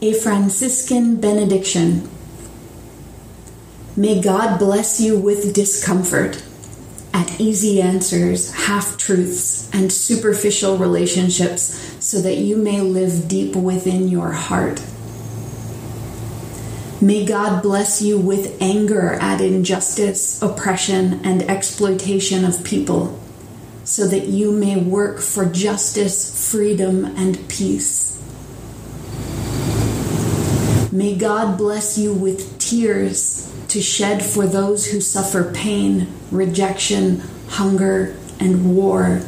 A Franciscan Benediction. May God bless you with discomfort at easy answers, half truths, and superficial relationships so that you may live deep within your heart. May God bless you with anger at injustice, oppression, and exploitation of people so that you may work for justice, freedom, and peace. May God bless you with tears to shed for those who suffer pain, rejection, hunger, and war,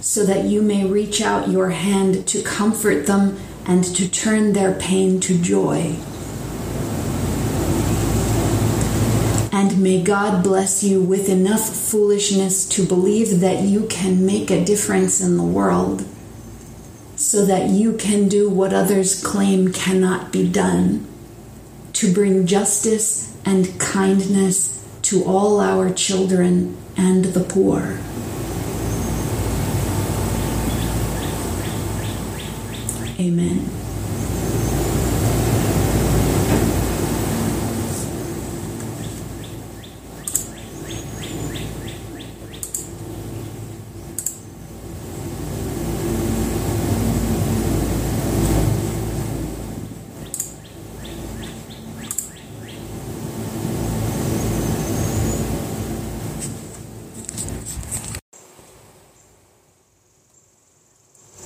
so that you may reach out your hand to comfort them and to turn their pain to joy. And may God bless you with enough foolishness to believe that you can make a difference in the world so that you can do what others claim cannot be done to bring justice and kindness to all our children and the poor. Amen.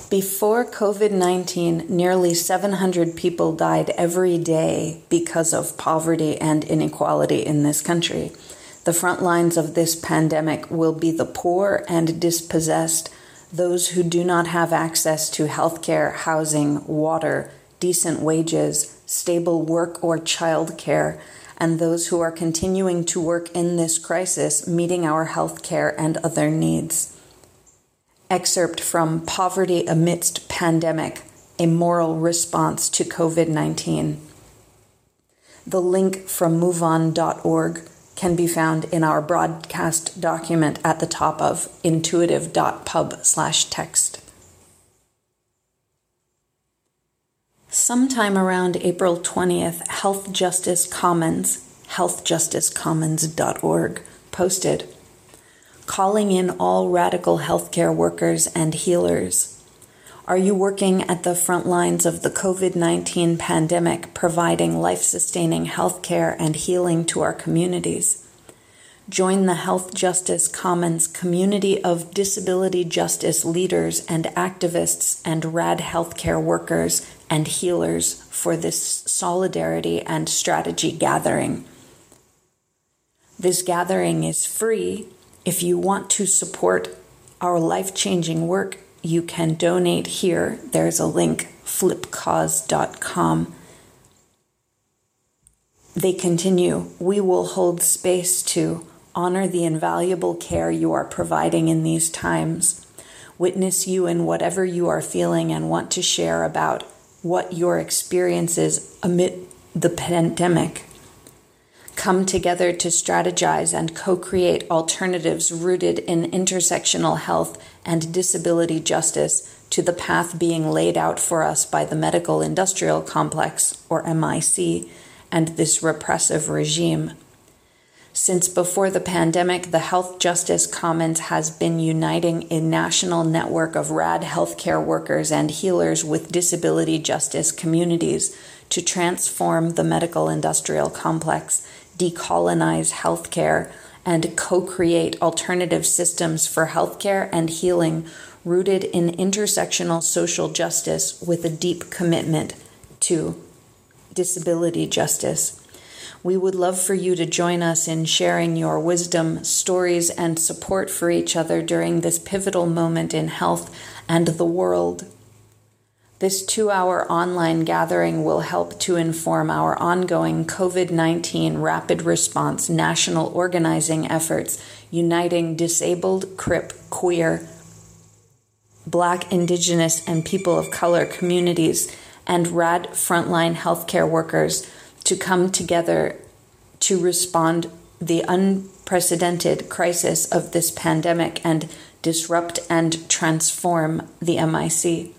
Before COVID 19, nearly 700 people died every day because of poverty and inequality in this country. The front lines of this pandemic will be the poor and dispossessed, those who do not have access to healthcare, housing, water, decent wages, stable work or childcare, and those who are continuing to work in this crisis, meeting our healthcare and other needs excerpt from Poverty Amidst Pandemic A Moral Response to COVID 19. The link from moveon.org can be found in our broadcast document at the top of intuitive.pub slash text. Sometime around April 20th, Health Justice Commons, healthjusticecommons.org, posted calling in all radical healthcare workers and healers? Are you working at the front lines of the COVID 19 pandemic, providing life sustaining healthcare and healing to our communities? Join the Health Justice Commons community of disability justice leaders and activists and rad healthcare workers and healers for this solidarity and strategy gathering. This gathering is free if you want to support our life changing work, you can donate here. There's a link, flipcause.com. They continue, we will hold space to honor the invaluable care you are providing in these times, witness you in whatever you are feeling and want to share about what your experience is amid the pandemic come together to strategize and co create alternatives rooted in intersectional health and disability justice to the path being laid out for us by the medical industrial complex, or MIC, and this repressive regime. Since before the pandemic, the Health Justice Commons has been uniting a national network of RAD healthcare workers and healers with disability justice communities to transform the medical industrial complex decolonize healthcare, and co create alternative systems for healthcare and healing rooted in intersectional social justice with a deep commitment to disability justice. We would love for you to join us in sharing your wisdom, stories, and support for each other during this pivotal moment in health and the world. This two hour online gathering will help to inform our ongoing COVID 19 rapid response national organizing efforts uniting disabled, CRIP, queer, Black, Indigenous, and people of color communities and RAD frontline healthcare workers to come together to respond the unprecedented crisis of this pandemic and disrupt and transform the MIC.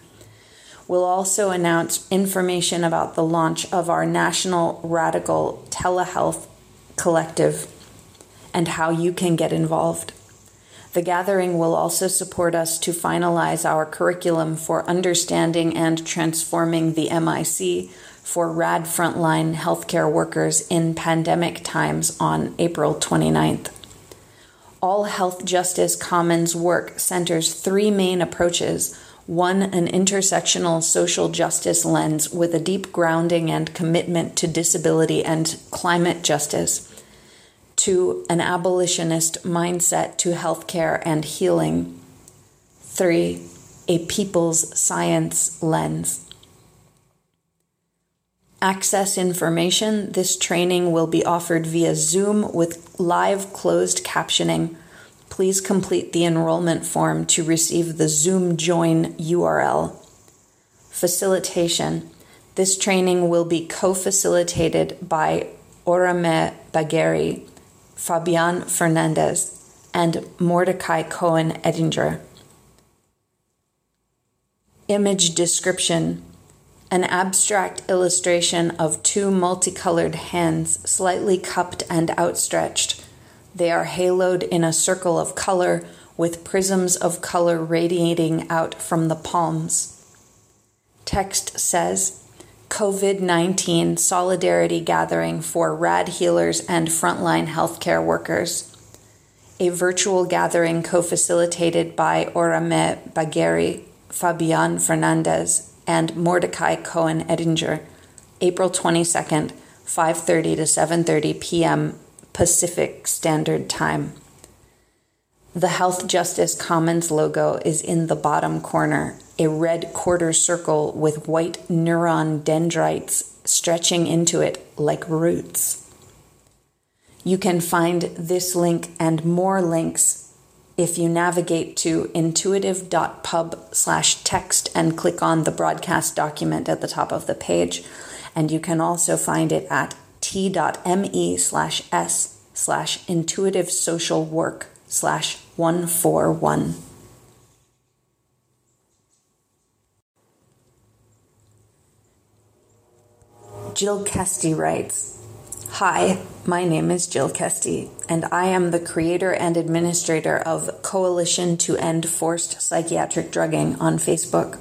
We'll also announce information about the launch of our National Radical Telehealth Collective and how you can get involved. The gathering will also support us to finalize our curriculum for understanding and transforming the MIC for RAD frontline healthcare workers in pandemic times on April 29th. All Health Justice Commons work centers three main approaches one, an intersectional social justice lens with a deep grounding and commitment to disability and climate justice. Two, an abolitionist mindset to healthcare and healing. Three, a people's science lens. Access information. This training will be offered via Zoom with live closed captioning please complete the enrollment form to receive the Zoom Join URL. Facilitation. This training will be co facilitated by Orame Bagheri, Fabian Fernandez, and Mordecai Cohen Ettinger. Image description an abstract illustration of two multicolored hands, slightly cupped and outstretched, they are haloed in a circle of color with prisms of color radiating out from the palms. Text says COVID 19 Solidarity Gathering for RAD healers and frontline healthcare workers. A virtual gathering co facilitated by Orame Bagheri, Fabian Fernandez, and Mordecai Cohen Ettinger, April 22nd, 5:30 to 7:30 p.m. Pacific Standard Time. The Health Justice Commons logo is in the bottom corner, a red quarter circle with white neuron dendrites stretching into it like roots. You can find this link and more links if you navigate to intuitive.pub slash text and click on the broadcast document at the top of the page. And you can also find it at t.me slash s slash intuitive social work slash 141. Jill Kesti writes Hi, my name is Jill Kesti, and I am the creator and administrator of Coalition to End Forced Psychiatric Drugging on Facebook.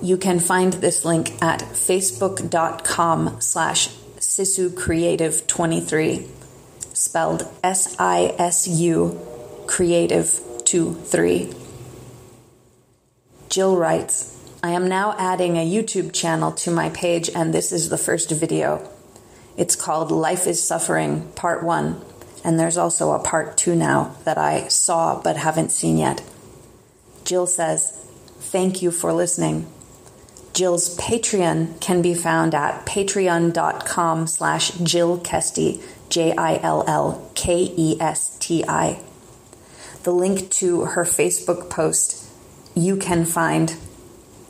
You can find this link at facebook.com slash Sisu Creative 23, spelled S I S U Creative 23. Jill writes, I am now adding a YouTube channel to my page, and this is the first video. It's called Life is Suffering, Part 1, and there's also a Part 2 now that I saw but haven't seen yet. Jill says, Thank you for listening. Jill's Patreon can be found at patreon.com slash Jill Kesti, J-I-L-L-K-E-S-T-I. The link to her Facebook post you can find,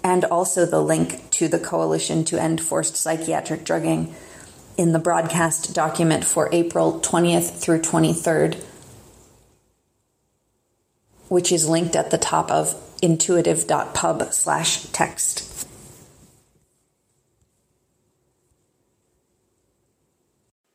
and also the link to the Coalition to End Forced Psychiatric Drugging in the broadcast document for April 20th through 23rd, which is linked at the top of intuitive.pub slash text.